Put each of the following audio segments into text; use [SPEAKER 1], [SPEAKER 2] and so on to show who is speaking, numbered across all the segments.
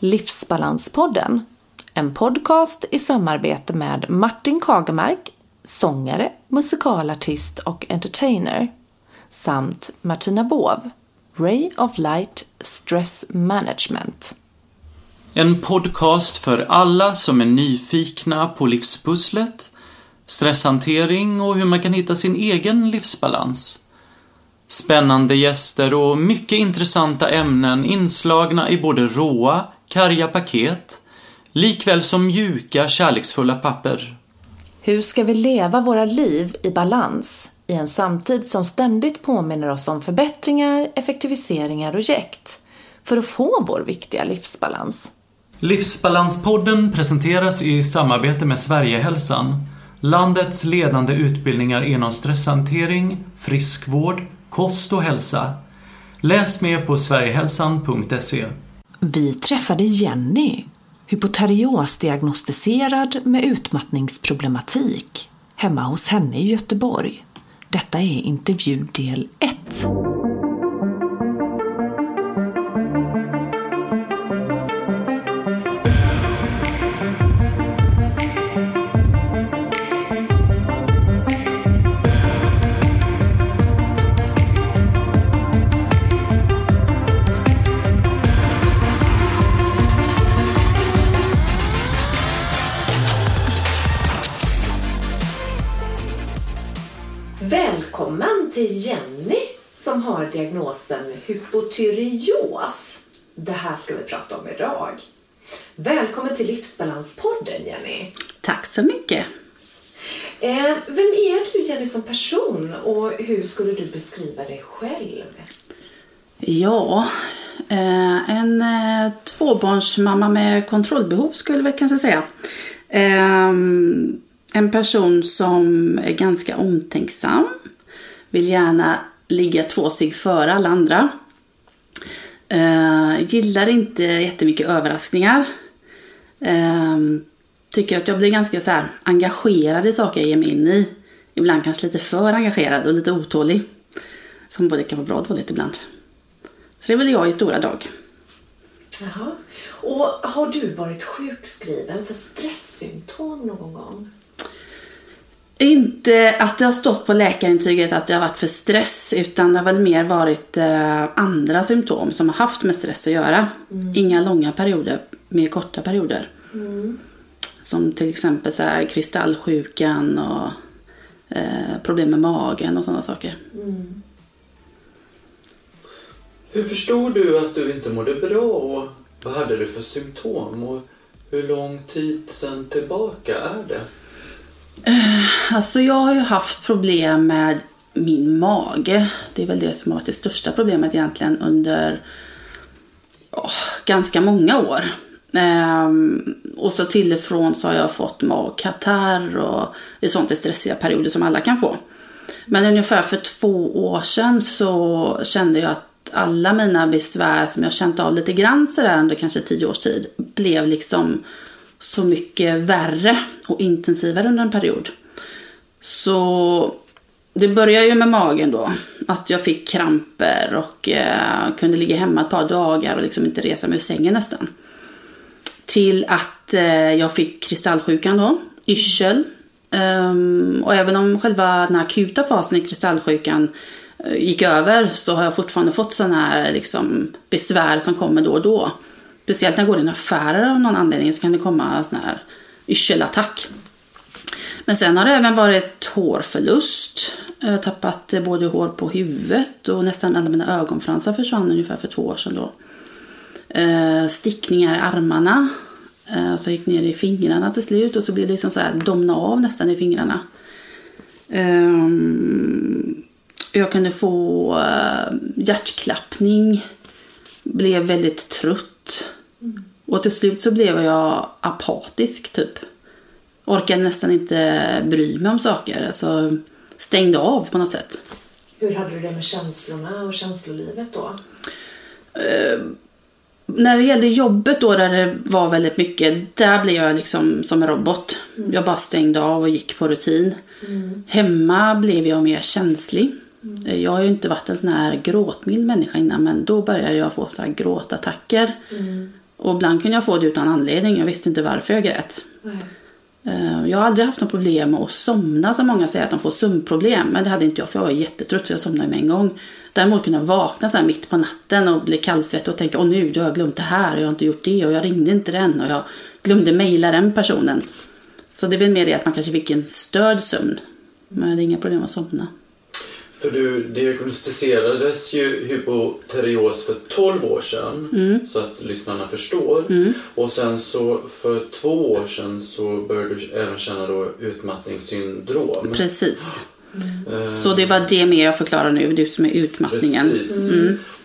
[SPEAKER 1] Livsbalanspodden, en podcast i samarbete med Martin Kagemark, sångare, musikalartist och entertainer, samt Martina Bov, Ray of Light Stress Management.
[SPEAKER 2] En podcast för alla som är nyfikna på livspusslet, stresshantering och hur man kan hitta sin egen livsbalans. Spännande gäster och mycket intressanta ämnen inslagna i både råa, karga paket, likväl som mjuka, kärleksfulla papper.
[SPEAKER 1] Hur ska vi leva våra liv i balans i en samtid som ständigt påminner oss om förbättringar, effektiviseringar och jäkt för att få vår viktiga livsbalans?
[SPEAKER 2] Livsbalanspodden presenteras i samarbete med Sverigehälsan, landets ledande utbildningar inom stresshantering, friskvård, kost och hälsa. Läs mer på sverigehälsan.se.
[SPEAKER 1] Vi träffade Jenny, hypoteriosdiagnostiserad med utmattningsproblematik, hemma hos henne i Göteborg. Detta är intervju del 1. Till Jenny som har diagnosen hypotyreos. Det här ska vi prata om idag. Välkommen till Livsbalanspodden Jenny.
[SPEAKER 3] Tack så mycket.
[SPEAKER 1] Eh, vem är du Jenny som person och hur skulle du beskriva dig själv?
[SPEAKER 3] Ja, eh, en eh, tvåbarnsmamma med kontrollbehov skulle jag kanske säga. Eh, en person som är ganska omtänksam, vill gärna ligga två steg före alla andra. Eh, gillar inte jättemycket överraskningar. Eh, tycker att jag blir ganska så här engagerad i saker jag ger mig in i. Ibland kanske lite för engagerad och lite otålig. Som både kan vara bra och dåligt ibland. Så det är väl jag i stora drag.
[SPEAKER 1] Jaha. Och har du varit sjukskriven för stresssymptom någon gång?
[SPEAKER 3] Inte att det har stått på läkarintyget att det har varit för stress utan det har väl mer varit eh, andra symptom som har haft med stress att göra. Inga långa perioder, mer korta perioder. Som till exempel så här, kristallsjukan och eh, problem med magen och sådana saker.
[SPEAKER 2] Hur förstod du att du inte mådde bra och vad hade du för symptom och hur lång tid sedan tillbaka är det?
[SPEAKER 3] Eh, alltså jag har ju haft problem med min mage. Det är väl det som har varit det största problemet egentligen under oh, ganska många år. Ehm, och så till och från så har jag fått magkatarr och det är sånt i stressiga perioder som alla kan få. Men ungefär för två år sedan så kände jag att alla mina besvär som jag känt av lite grann sådär under kanske tio års tid blev liksom så mycket värre och intensivare under en period. Så det började ju med magen då. Att jag fick kramper och eh, kunde ligga hemma ett par dagar och liksom inte resa mig ur sängen nästan. Till att eh, jag fick kristallsjukan då, yrsel. Um, och även om själva den akuta fasen i kristallsjukan eh, gick över så har jag fortfarande fått sådana här liksom, besvär som kommer då och då. Speciellt när jag går i en affär av någon anledning så kan det komma sån här yrselattack. Men sen har det även varit hårförlust. Jag har tappat både hår på huvudet och nästan alla mina ögonfransar försvann ungefär för två år sedan då. Eh, stickningar i armarna. Eh, så jag gick ner i fingrarna till slut och så blev det liksom så här domna av nästan i fingrarna. Eh, jag kunde få hjärtklappning. Blev väldigt trött. Och till slut så blev jag apatisk typ. Orkade nästan inte bry mig om saker. Alltså stängde av på något sätt.
[SPEAKER 1] Hur hade du det med känslorna och känslolivet då?
[SPEAKER 3] När det gällde jobbet då där det var väldigt mycket, där blev jag liksom som en robot. Jag bara stängde av och gick på rutin. Hemma blev jag mer känslig. Jag har ju inte varit en sån här gråtmild människa innan men då började jag få såna här gråtattacker. Och ibland kunde jag få det utan anledning. Jag visste inte varför jag grät. Eh, Jag har aldrig haft något problem med att somna som många säger att de får sömnproblem. Men det hade inte jag för jag var jättetrött så jag somnade med en gång. Däremot kunde jag vakna så mitt på natten och bli kallsvettig och tänka åh nu då har jag glömt det här och jag har inte gjort det och jag ringde inte den och jag glömde mejla den personen. Så det är väl mer det att man kanske fick en störd sömn. Men det är inga problem att somna.
[SPEAKER 4] För du diagnostiserades ju hypoterios för 12 år sedan
[SPEAKER 3] Mm.
[SPEAKER 4] så att lyssnarna förstår. Och sen så för två år sedan så började du även känna då utmattningssyndrom.
[SPEAKER 3] Precis.
[SPEAKER 4] Eh,
[SPEAKER 3] Så det var det mer jag förklarar nu, det som är utmattningen.
[SPEAKER 4] Precis.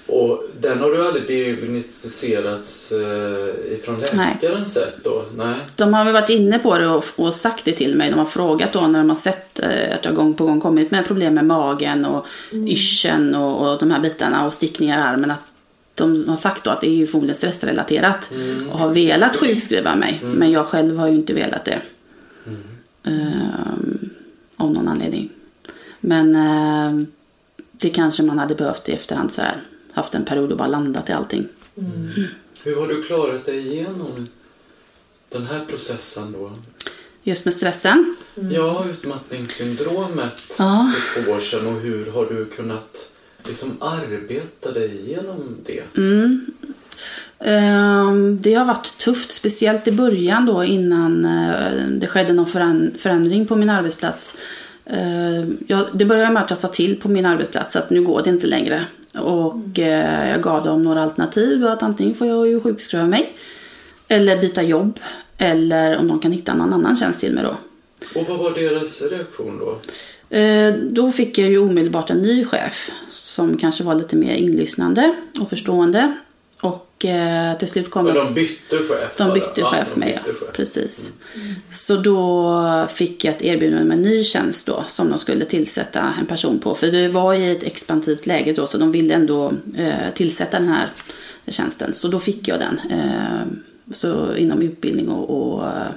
[SPEAKER 3] Mm.
[SPEAKER 4] Och den har du aldrig diagnostiserats eh, ifrån läkaren sett då? Nej.
[SPEAKER 3] De har väl varit inne på det och, och sagt det till mig. De har frågat då när de har sett eh, att jag gång på gång kommit med problem med magen och yrseln och, och de här bitarna och stickningar i armen. Att de har sagt då att det är ju förmodligen stressrelaterat och har velat sjukskriva mig. Men jag själv har ju inte velat det. Ehm, av någon anledning. Men ehm, det kanske man hade behövt i efterhand så här. Haft en period och bara landat i allting.
[SPEAKER 4] Hur har du klarat dig igenom den här processen då?
[SPEAKER 3] Just med stressen.
[SPEAKER 4] Ja, utmattningssyndromet
[SPEAKER 3] Ja.
[SPEAKER 4] för två år sedan och hur har du kunnat liksom arbeta dig igenom det?
[SPEAKER 3] Ehm, Det har varit tufft, speciellt i början då innan eh, det skedde någon förändring på min arbetsplats. Ehm, jag- Det började med att jag sa till på min arbetsplats att nu går det inte längre. Och eh, jag gav dem några alternativ. Att antingen får jag ju sjukskriva mig eller byta jobb. Eller om de kan hitta någon annan tjänst till mig då.
[SPEAKER 4] Och vad var deras reaktion då?
[SPEAKER 3] Eh, Då fick jag ju omedelbart en ny chef som kanske var lite mer inlyssnande och förstående. Och eh, till slut kom jag...
[SPEAKER 4] de bytte chef?
[SPEAKER 3] De bytte
[SPEAKER 4] Ja,
[SPEAKER 3] chef
[SPEAKER 4] de
[SPEAKER 3] med, ja.
[SPEAKER 4] bytte chef.
[SPEAKER 3] Precis. Så då fick jag ett erbjudande med en ny tjänst då som de skulle tillsätta en person på. För det var i ett expansivt läge då så de ville ändå eh, tillsätta den här tjänsten. Så då fick jag den. Eh, så inom utbildning och, och eh,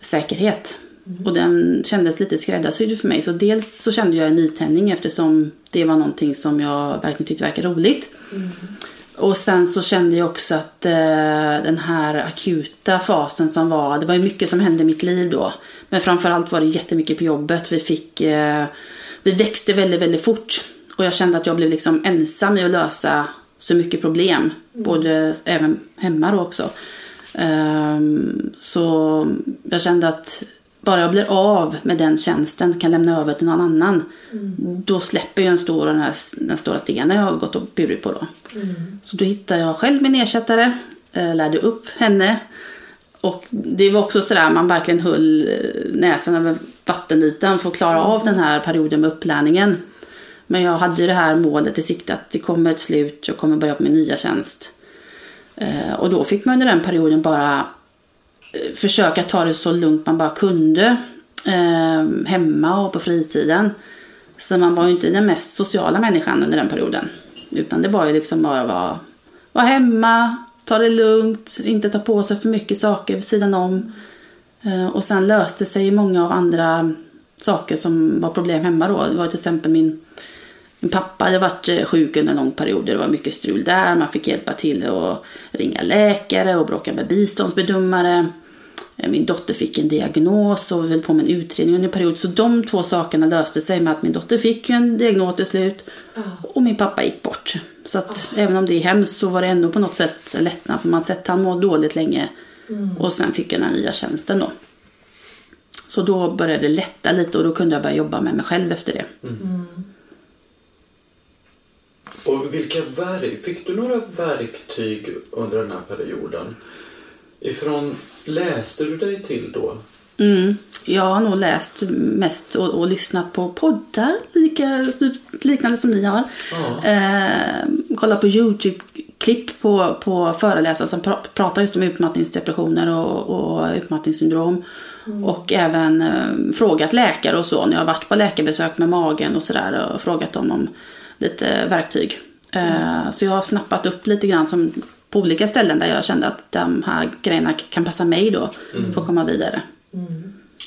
[SPEAKER 3] säkerhet. Och den kändes lite skräddarsydd för mig. Så dels så kände jag en nytändning eftersom det var någonting som jag verkligen tyckte verkade roligt. Och sen så kände jag också att eh, den här akuta fasen som var, det var ju mycket som hände i mitt liv då. Men framförallt var det jättemycket på jobbet. Vi fick, eh, vi växte väldigt, väldigt fort. Och jag kände att jag blev liksom ensam i att lösa så mycket problem. Både även hemma då också. Ehm, så jag kände att bara jag blir av med den tjänsten, kan lämna över till någon annan. Då släpper ju en stor, den, här, den stora stenen jag har gått och burit på då. Så då hittade jag själv min ersättare, eh, lärde upp henne. Och det var också sådär, man verkligen höll eh, näsan över vattenytan för att klara av den här perioden med upplärningen. Men jag hade det här målet i sikte att det kommer ett slut, jag kommer börja på min nya tjänst. Eh, Och då fick man under den perioden bara försöka ta det så lugnt man bara kunde. Eh, hemma och på fritiden. Så man var ju inte den mest sociala människan under den perioden. Utan det var ju liksom bara att vara, vara hemma, ta det lugnt, inte ta på sig för mycket saker vid sidan om. Eh, Och sen löste sig ju många av andra saker som var problem hemma då. Det var till exempel min, min pappa hade varit eh, sjuk under en lång period. Det var mycket strul där. Man fick hjälpa till att ringa läkare och bråka med biståndsbedömare. Eh, Min dotter fick en diagnos och vi höll på med en utredning under en period. Så de två sakerna löste sig med att min dotter fick ju en diagnos till slut och min pappa gick bort. Så att även om det är hemskt så var det ändå på något sätt lättnad för man sett han må dåligt länge. Och sen fick jag den här nya tjänsten då. Så då började det lätta lite och då kunde jag börja jobba med mig själv efter det.
[SPEAKER 4] Och vilka verk, fick du några verktyg under den här perioden? Ifrån, läste du dig till då?
[SPEAKER 3] Mm. Jag har nog läst mest och, och lyssnat på poddar lika, liknande som ni har.
[SPEAKER 4] Ja.
[SPEAKER 3] Eh, kolla på Youtube-klipp på, på föreläsare som pra, pratar just om utmattningsdepressioner och, och utmattningssyndrom. Och även eh, frågat läkare och så när jag har varit på läkarbesök med magen och sådär och frågat dem om lite verktyg. Eh, så jag har snappat upp lite grann som på olika ställen där jag kände att de här grejerna kan passa mig då för att komma vidare.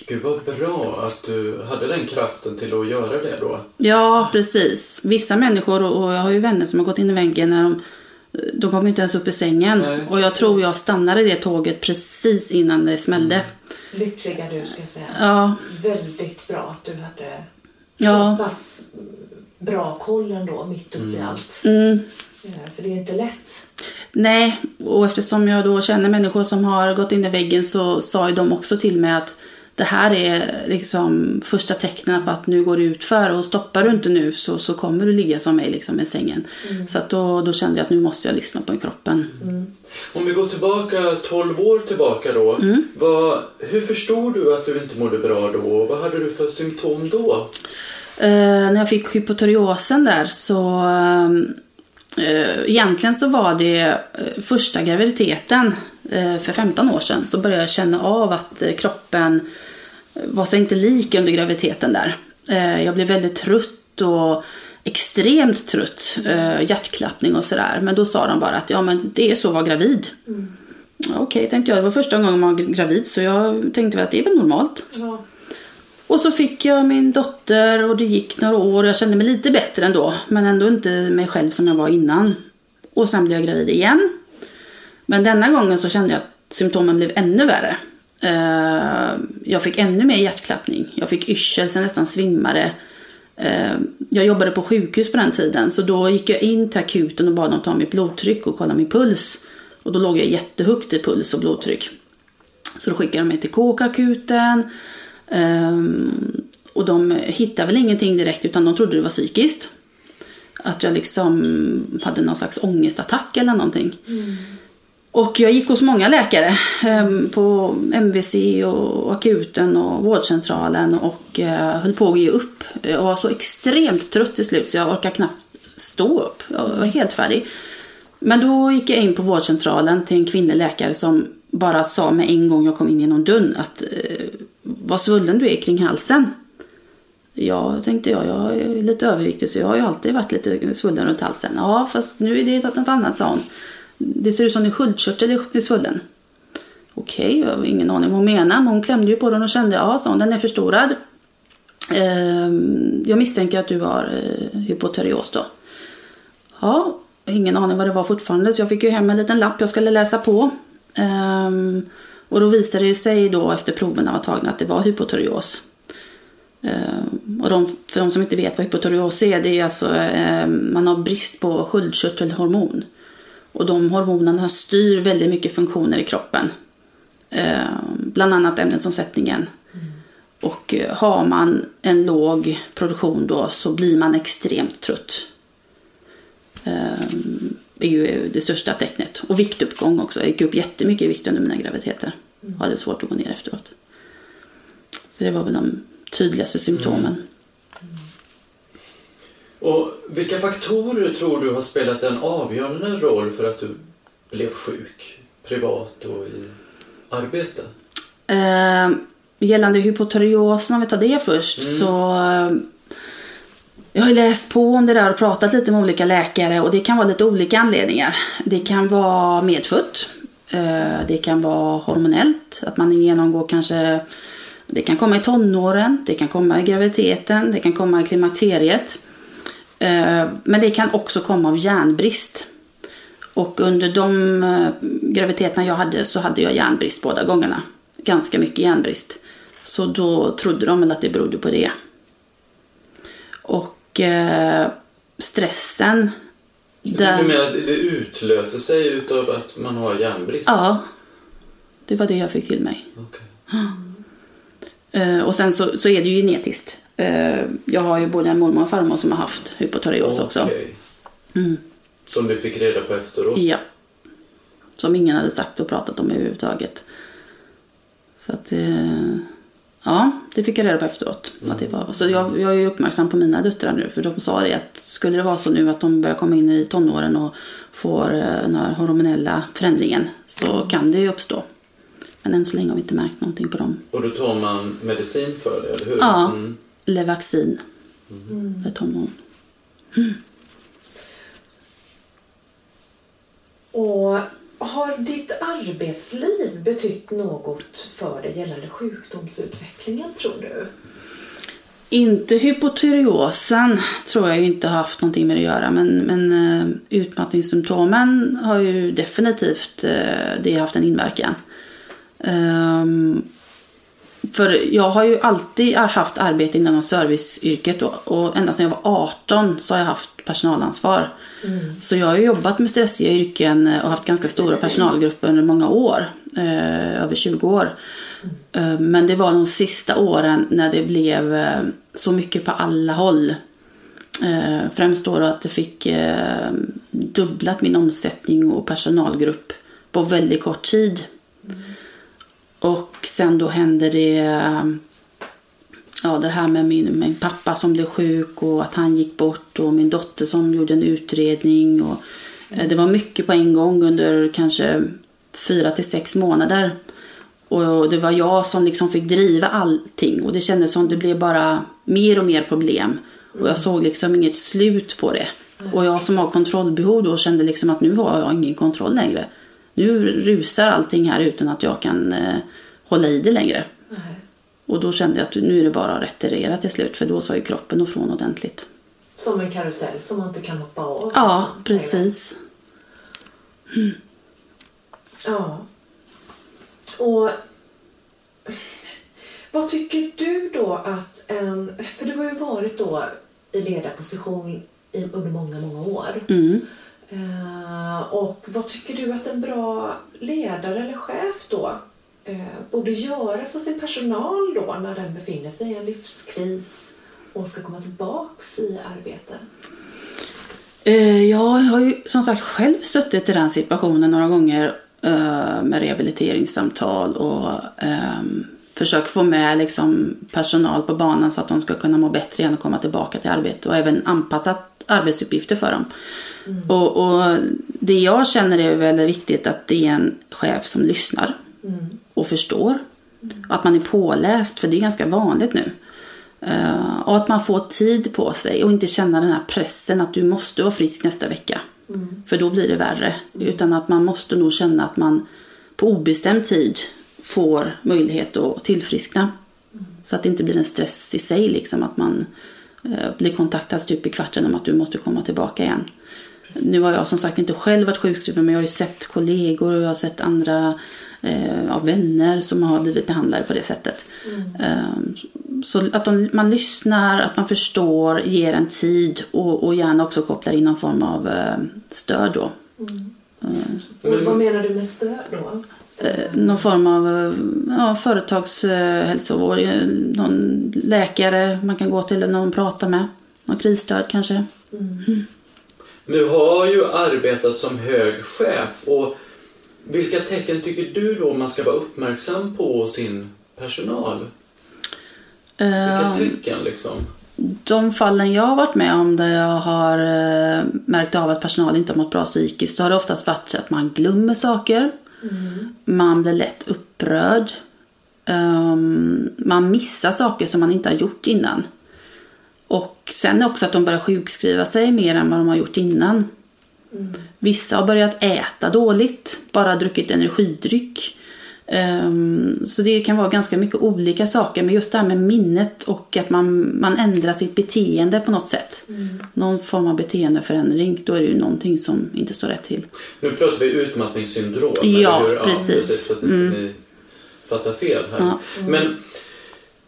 [SPEAKER 4] Gud vad bra att du hade den kraften till att göra det då.
[SPEAKER 3] Ja, precis. Vissa människor, och jag har ju vänner som har gått in i väggen när de De kom ju inte ens upp i sängen.
[SPEAKER 4] Nej,
[SPEAKER 3] och jag tror jag stannade det tåget precis innan det smällde.
[SPEAKER 1] Lyckliga du ska jag säga.
[SPEAKER 3] Ja,
[SPEAKER 1] Väldigt bra att du hade
[SPEAKER 3] Ja.
[SPEAKER 1] så pass bra koll ändå mitt uppe i allt.
[SPEAKER 3] mm,
[SPEAKER 1] Eh, För det är inte lätt.
[SPEAKER 3] Nej. Och eftersom jag då känner människor som har gått in i väggen så sa ju de också till mig att det här är liksom första tecknen på att nu går det ut för och stoppar du inte nu så, så kommer du ligga som mig liksom i sängen. Så att då, då kände jag att nu måste jag lyssna på kroppen.
[SPEAKER 4] Om vi går tillbaka 12 år tillbaka då.
[SPEAKER 3] Mm.
[SPEAKER 4] Vad, hur förstod du att du inte mådde bra då? Och Vad hade du för symptom då?
[SPEAKER 3] Eh, när jag fick hypotyreosen där så eh, egentligen så var det eh, första graviditeten eh, för 15 år sedan så började jag känna av att eh, kroppen var sig inte lik under graviditeten där. Eh, jag blev väldigt trött och extremt trött, eh, hjärtklappning och sådär. Men då sa de bara att ja men det är så att vara gravid. Ja, Okej, tänkte jag. Det var första gången man var gravid så jag tänkte väl att det är väl normalt.
[SPEAKER 1] Ja.
[SPEAKER 3] Och så fick jag min dotter och det gick några år. Jag kände mig lite bättre ändå. Men ändå inte mig själv som jag var innan. Och sen blev jag gravid igen. Men denna gången så kände jag att symptomen blev ännu värre. Eh, jag fick ännu mer hjärtklappning. Jag fick yrsel, sen nästan svimmade. Eh, jag jobbade på sjukhus på den tiden. Så då gick jag in till akuten och bad dem ta mitt blodtryck och kolla min puls. Och då låg jag jättehögt i puls och blodtryck. Så då skickade de mig till kåkakuten. Ehm, och de hittade väl ingenting direkt utan de trodde det var psykiskt. Att jag liksom hade någon slags ångestattack eller någonting. Och jag gick hos många läkare. ehm, på MVC och akuten och vårdcentralen och eh, höll på att ge upp. Jag var så extremt trött till slut så jag orkade knappt stå upp. Jag var helt färdig. Men då gick jag in på vårdcentralen till en kvinnlig läkare som bara sa med en gång jag kom in genom dörren att eh, vad svullen du är kring halsen. Ja, tänkte jag, jag är lite överviktig så jag har ju alltid varit lite svullen runt halsen. Ja, fast nu är det något annat, sa hon. Det ser ut som din sköldkörtel är svullen. Okej, jag har ingen aning vad hon menar, men hon klämde ju på den och kände, ja, sa hon, den är förstorad. Ehm, jag misstänker att du har eh, hypotyreos då. Ja, ingen aning vad det var fortfarande så jag fick ju hem en liten lapp jag skulle läsa på. Ehm, och då visade det sig då efter proverna var tagna att det var hypotyreos. Ehm, och de, för de som inte vet vad hypotyreos är, det är alltså ehm, man har brist på sköldkörtelhormon. Och de hormonerna styr väldigt mycket funktioner i kroppen. Ehm, bland annat ämnesomsättningen. Och eh, har man en låg produktion då så blir man extremt trött. Är ju det största tecknet. Och viktuppgång också. Jag gick upp jättemycket i vikt under mina graviditeter. Och hade svårt att gå ner efteråt. Så det var väl de tydligaste symptomen.
[SPEAKER 4] Och vilka faktorer tror du har spelat en avgörande roll för att du blev sjuk? Privat och i arbete?
[SPEAKER 3] Eh, gällande hypotyreosen, om vi tar det först, så eh, jag har ju läst på om det där och pratat lite med olika läkare och det kan vara lite olika anledningar. Det kan vara medfött, eh, det kan vara hormonellt, att man genomgår kanske det kan komma i tonåren, det kan komma i graviditeten, det kan komma i klimakteriet. Eh, men det kan också komma av järnbrist. Och under de eh, graviditeterna jag hade så hade jag järnbrist båda gångerna. Ganska mycket järnbrist. Så då trodde de väl att det berodde på det. Och eh, stressen.
[SPEAKER 4] Du
[SPEAKER 3] Den,
[SPEAKER 4] menar att det utlöser sig utav att man har järnbrist?
[SPEAKER 3] ja, det var det jag fick till mig.
[SPEAKER 4] Okej.
[SPEAKER 3] Eh, och sen så, så är det ju genetiskt. Eh, jag har ju både en mormor och farmor som har haft hypotyreos också.
[SPEAKER 4] Okej.
[SPEAKER 3] Mm.
[SPEAKER 4] Som du fick reda på efteråt?
[SPEAKER 3] Ja. Som ingen hade sagt och pratat om överhuvudtaget. Så att, eh, ja, det fick jag reda på efteråt. Att det var. Så jag, jag är uppmärksam på mina döttrar nu. För de sa det att skulle det vara så nu att de börjar komma in i tonåren och får eh, den här hormonella förändringen så kan det ju uppstå. Men än så länge har vi inte märkt någonting på dem.
[SPEAKER 4] Och då tar man medicin för det, eller hur?
[SPEAKER 3] Ja.
[SPEAKER 4] Mm.
[SPEAKER 3] Levaxin. Ett hormon.
[SPEAKER 1] Och har ditt arbetsliv betytt något för dig gällande sjukdomsutvecklingen tror du?
[SPEAKER 3] Inte hypotyreosen tror jag inte har haft någonting med det att göra men, men eh, utmattningssymptomen har ju definitivt eh, det haft en inverkan. Um, för jag har ju alltid haft arbete inom serviceyrket då, och ända sedan jag var 18 så har jag haft personalansvar. Mm. Så jag har jobbat med stressiga yrken och haft ganska stora personalgrupper under många år, eh, över 20 år. Mm. Eh, men det var de sista åren när det blev eh, så mycket på alla håll. Eh, främst då att det fick eh, dubblat min omsättning och personalgrupp på väldigt kort tid. Och sen då hände det ja, det här med min, min pappa som blev sjuk och att han gick bort och min dotter som gjorde en utredning. Och, eh, det var mycket på en gång under kanske fyra till sex månader. Och det var jag som liksom fick driva allting och det kändes som det blev bara mer och mer problem. Och jag såg liksom inget slut på det. Och jag som har kontrollbehov då kände liksom att nu har jag ingen kontroll längre. Nu rusar allting här utan att jag kan eh, hålla i det längre. Nej. Och då kände jag att nu är det bara att retirera till slut för då sa ju kroppen ifrån ordentligt.
[SPEAKER 1] Som en karusell som man inte kan hoppa av?
[SPEAKER 3] Ja, alltså. precis.
[SPEAKER 1] Mm. Ja. Och vad tycker du då att en... För du har ju varit då i ledarposition i, under många, många år.
[SPEAKER 3] Mm.
[SPEAKER 1] Eh, och vad tycker du att en bra ledare eller chef då eh, borde göra för sin personal då när den befinner sig i en livskris och ska komma tillbaks i arbete?
[SPEAKER 3] Eh, jag har ju som sagt själv suttit i den situationen några gånger med rehabiliteringssamtal och ehm, försökt få med liksom personal på banan så att de ska kunna må bättre igen och komma tillbaka till arbete och även anpassat arbetsuppgifter för dem. Mm. Och, och, Det jag känner är väldigt viktigt att det är en chef som lyssnar. Mm och förstår. Och att man är påläst, för det är ganska vanligt nu. Uh, och att man får tid på sig och inte känna den här pressen att du måste vara frisk nästa vecka. Mm. För då blir det värre. Utan att man måste nog känna att man på obestämd tid får möjlighet att tillfriskna. Mm. Så att det inte blir en stress i sig, liksom att man uh, blir kontaktad stup i kvarten om att du måste komma tillbaka igen. Precis. Nu har jag som sagt inte själv varit sjukskriven men jag har ju sett kollegor och jag har sett andra eh, av vänner som har blivit behandlade på det sättet. Mm. Eh, så att de, man lyssnar, att man förstår, ger en tid och, och gärna också kopplar in någon form av eh, stöd då.
[SPEAKER 1] Mm. Eh, och vad menar du med stöd då?
[SPEAKER 3] Eh, någon form av eh, ja, företagshälsovård, någon läkare man kan gå till eller någon prata med. Någon krisstöd kanske. Mm.
[SPEAKER 4] Du har ju arbetat som hög chef och vilka tecken tycker du då man ska vara uppmärksam på sin personal? Vilka tecken liksom?
[SPEAKER 3] De fallen jag har varit med om där jag har märkt av att personal inte har mått bra psykiskt så har det oftast varit att man glömmer saker. Mm. Man blir lätt upprörd. Um, man missar saker som man inte har gjort innan. Och sen också att de börjar sjukskriva sig mer än vad de har gjort innan. Mm. Vissa har börjat äta dåligt, bara druckit energidryck. Um, så det kan vara ganska mycket olika saker. Men just det här med minnet och att man, man ändrar sitt beteende på något sätt. Mm. Någon form av beteendeförändring. Då är det ju någonting som inte står rätt till.
[SPEAKER 4] Nu pratar vi utmattningssyndrom.
[SPEAKER 3] Ja, precis. Ja, precis.
[SPEAKER 4] Så att inte mm. ni fattar fel här. Ja. Mm. Men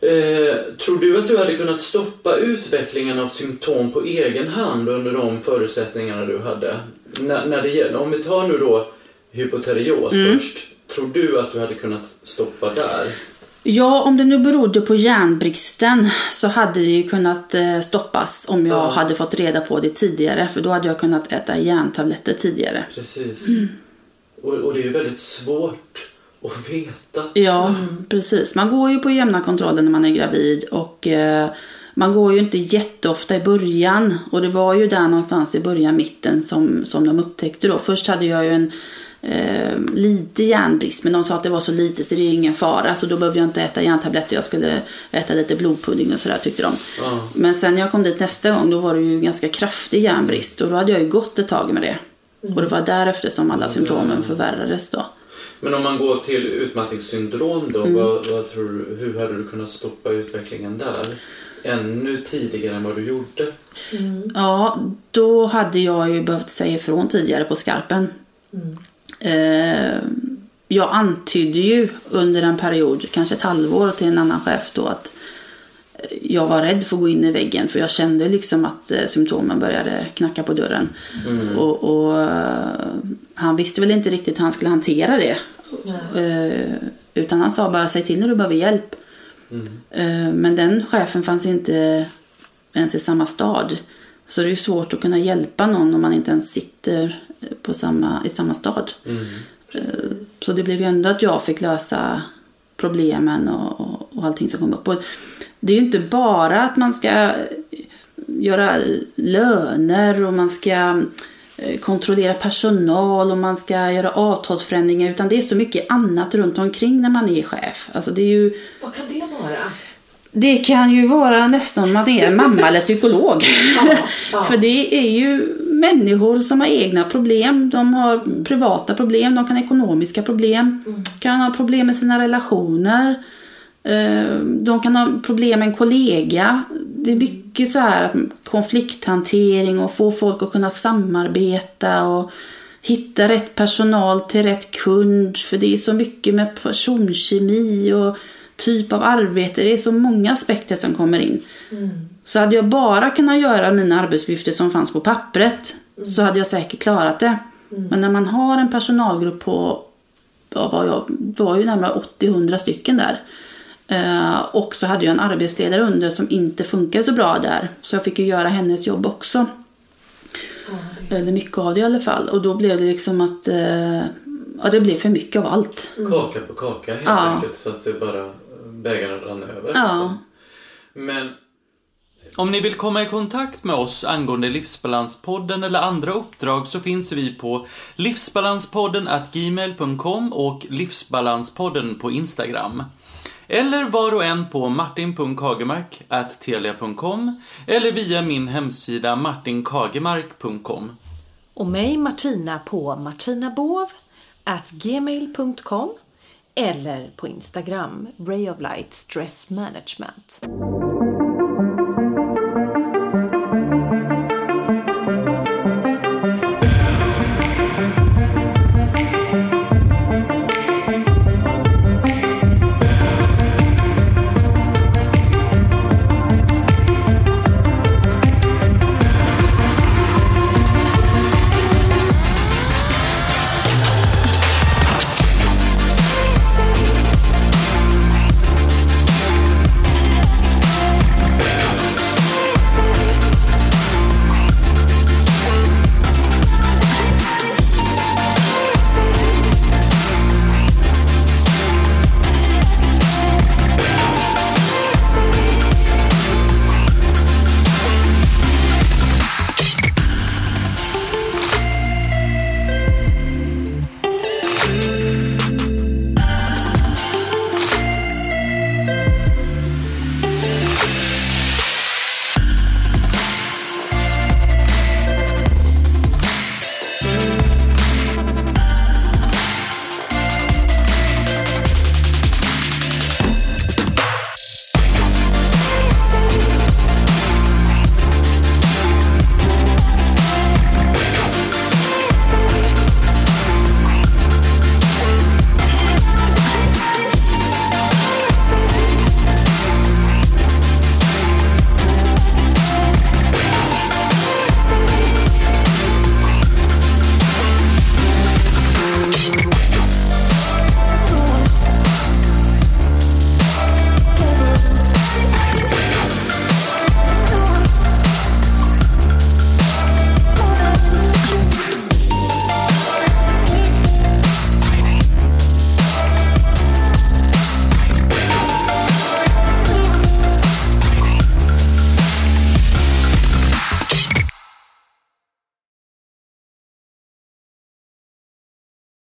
[SPEAKER 4] Eh, tror du att du hade kunnat stoppa utvecklingen av symptom på egen hand under de förutsättningarna du hade? N när det gäller, om vi tar nu då hypoterios mm. först. Tror du att du hade kunnat stoppa där?
[SPEAKER 3] Ja, om det nu berodde på järnbristen så hade det ju kunnat eh, stoppas om jag ja. hade fått reda på det tidigare. För då hade jag kunnat äta järntabletter tidigare.
[SPEAKER 4] Precis. Mm. Och, och, det är ju väldigt svårt och veta.
[SPEAKER 3] Ja, mm. precis. Man går ju på jämna kontroller när man är gravid och eh, man går ju inte jätteofta i början. Och det var ju där någonstans i början, mitten, som, som de upptäckte då. Först hade jag ju en eh, lite järnbrist, men de sa att det var så lite så det är ingen fara. Så då behövde jag inte äta järntabletter, jag skulle äta lite blodpudding och sådär tyckte de. Mm. Men sen när jag kom dit nästa gång, då var det ju ganska kraftig järnbrist och då hade jag ju gått ett tag med det. Mm. Och det var därefter som alla symptomen förvärrades då.
[SPEAKER 4] Men om man går till utmattningssyndrom då,
[SPEAKER 3] Mm.
[SPEAKER 4] vad, vad tror du, hur hade du kunnat stoppa utvecklingen där? Ännu tidigare än vad du gjorde?
[SPEAKER 3] Ja, då hade jag ju behövt säga ifrån tidigare på skarpen. Eh, jag antydde ju under en period, kanske ett halvår till en annan chef då att eh, jag var rädd för att gå in i väggen för jag kände liksom att eh, symptomen började knacka på dörren. Och, och eh, han visste väl inte riktigt hur han skulle hantera det. Eh, utan han sa bara säg till när du behöver hjälp. Eh, men den chefen fanns inte ens i samma stad. Så det är ju svårt att kunna hjälpa någon om man inte ens sitter på samma, i samma stad. Eh, Så det blev ju ändå att jag fick lösa problemen och, och, och allting som kom upp. Och det är ju inte bara att man ska göra löner och man ska eh, kontrollera personal och man ska göra avtalsförändringar utan det är så mycket annat runt omkring när man är chef. Alltså det är ju
[SPEAKER 1] Vad kan det vara?
[SPEAKER 3] det kan ju vara nästan om man är mamma eller psykolog.
[SPEAKER 1] ja.
[SPEAKER 3] För det är ju människor som har egna problem. De har privata problem, de kan ha ekonomiska problem. kan ha problem med sina relationer. Eh, De kan ha problem med en kollega. Det är mycket så här konflikthantering och få folk att kunna samarbeta och hitta rätt personal till rätt kund. För det är så mycket med personkemi och typ av arbete. Det är så många aspekter som kommer in. Så hade jag bara kunnat göra mina arbetsuppgifter som fanns på pappret så hade jag säkert klarat det. Men när man har en personalgrupp på, ja, vad jag, var ju närmare 80-100 stycken där. Eh, och så hade jag en arbetsledare under som inte funkade så bra där. Så jag fick ju göra hennes jobb också. Eller mycket av det i alla fall. Och då blev det liksom att eh, ja, det blev för mycket av allt.
[SPEAKER 4] Kaka på kaka helt
[SPEAKER 3] Ja.
[SPEAKER 4] enkelt så att det bara bägaren rann över.
[SPEAKER 3] Ja.
[SPEAKER 4] liksom. Men
[SPEAKER 2] om ni vill komma i kontakt med oss angående Livsbalanspodden eller andra uppdrag så finns vi på livsbalanspodden gmail.com och Livsbalanspodden på Instagram. Eller var och en på martin.kagemark.telia.com eller via min hemsida martinkagemark.com.
[SPEAKER 1] Och mig Martina på martinabovgmail.com eller på Instagram Ray of Light Stress Management.